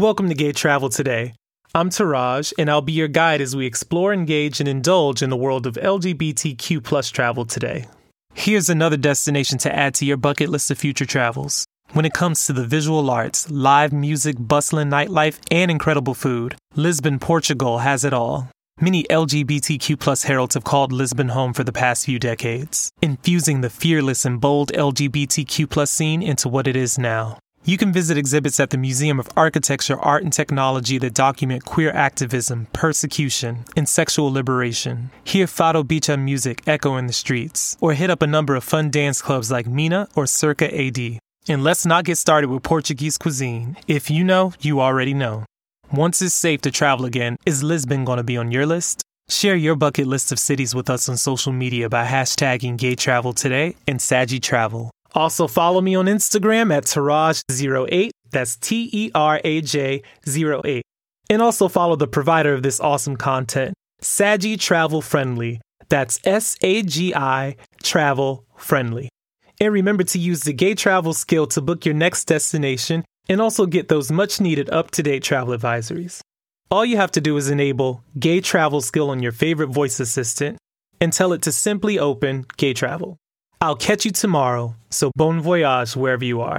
Welcome to Gay Travel Today. I'm Teraj, and I'll be your guide as we explore, engage, and indulge in the world of LGBTQ plus travel today. Here's another destination to add to your bucket list of future travels. When it comes to the visual arts, live music, bustling nightlife, and incredible food, Lisbon, Portugal has it all. Many LGBTQ plus heralds have called Lisbon home for the past few decades, infusing the fearless and bold LGBTQ plus scene into what it is now. You can visit exhibits at the Museum of Architecture, Art, and Technology that document queer activism, persecution, and sexual liberation. Hear Fado Bicha music echo in the streets, or hit up a number of fun dance clubs like Mina or Circa AD. And let's not get started with Portuguese cuisine. If you know, you already know. Once it's safe to travel again, is Lisbon going to be on your list? Share your bucket list of cities with us on social media by hashtagging Gay Travel Today and Sagi Travel. Also, follow me on Instagram at Teraj08. That's T E R A J 08. And also follow the provider of this awesome content, Sagi Travel Friendly. That's S A G I Travel Friendly. And remember to use the Gay Travel skill to book your next destination and also get those much needed up to date travel advisories. All you have to do is enable Gay Travel skill on your favorite voice assistant and tell it to simply open Gay Travel. I'll catch you tomorrow, so bon voyage wherever you are.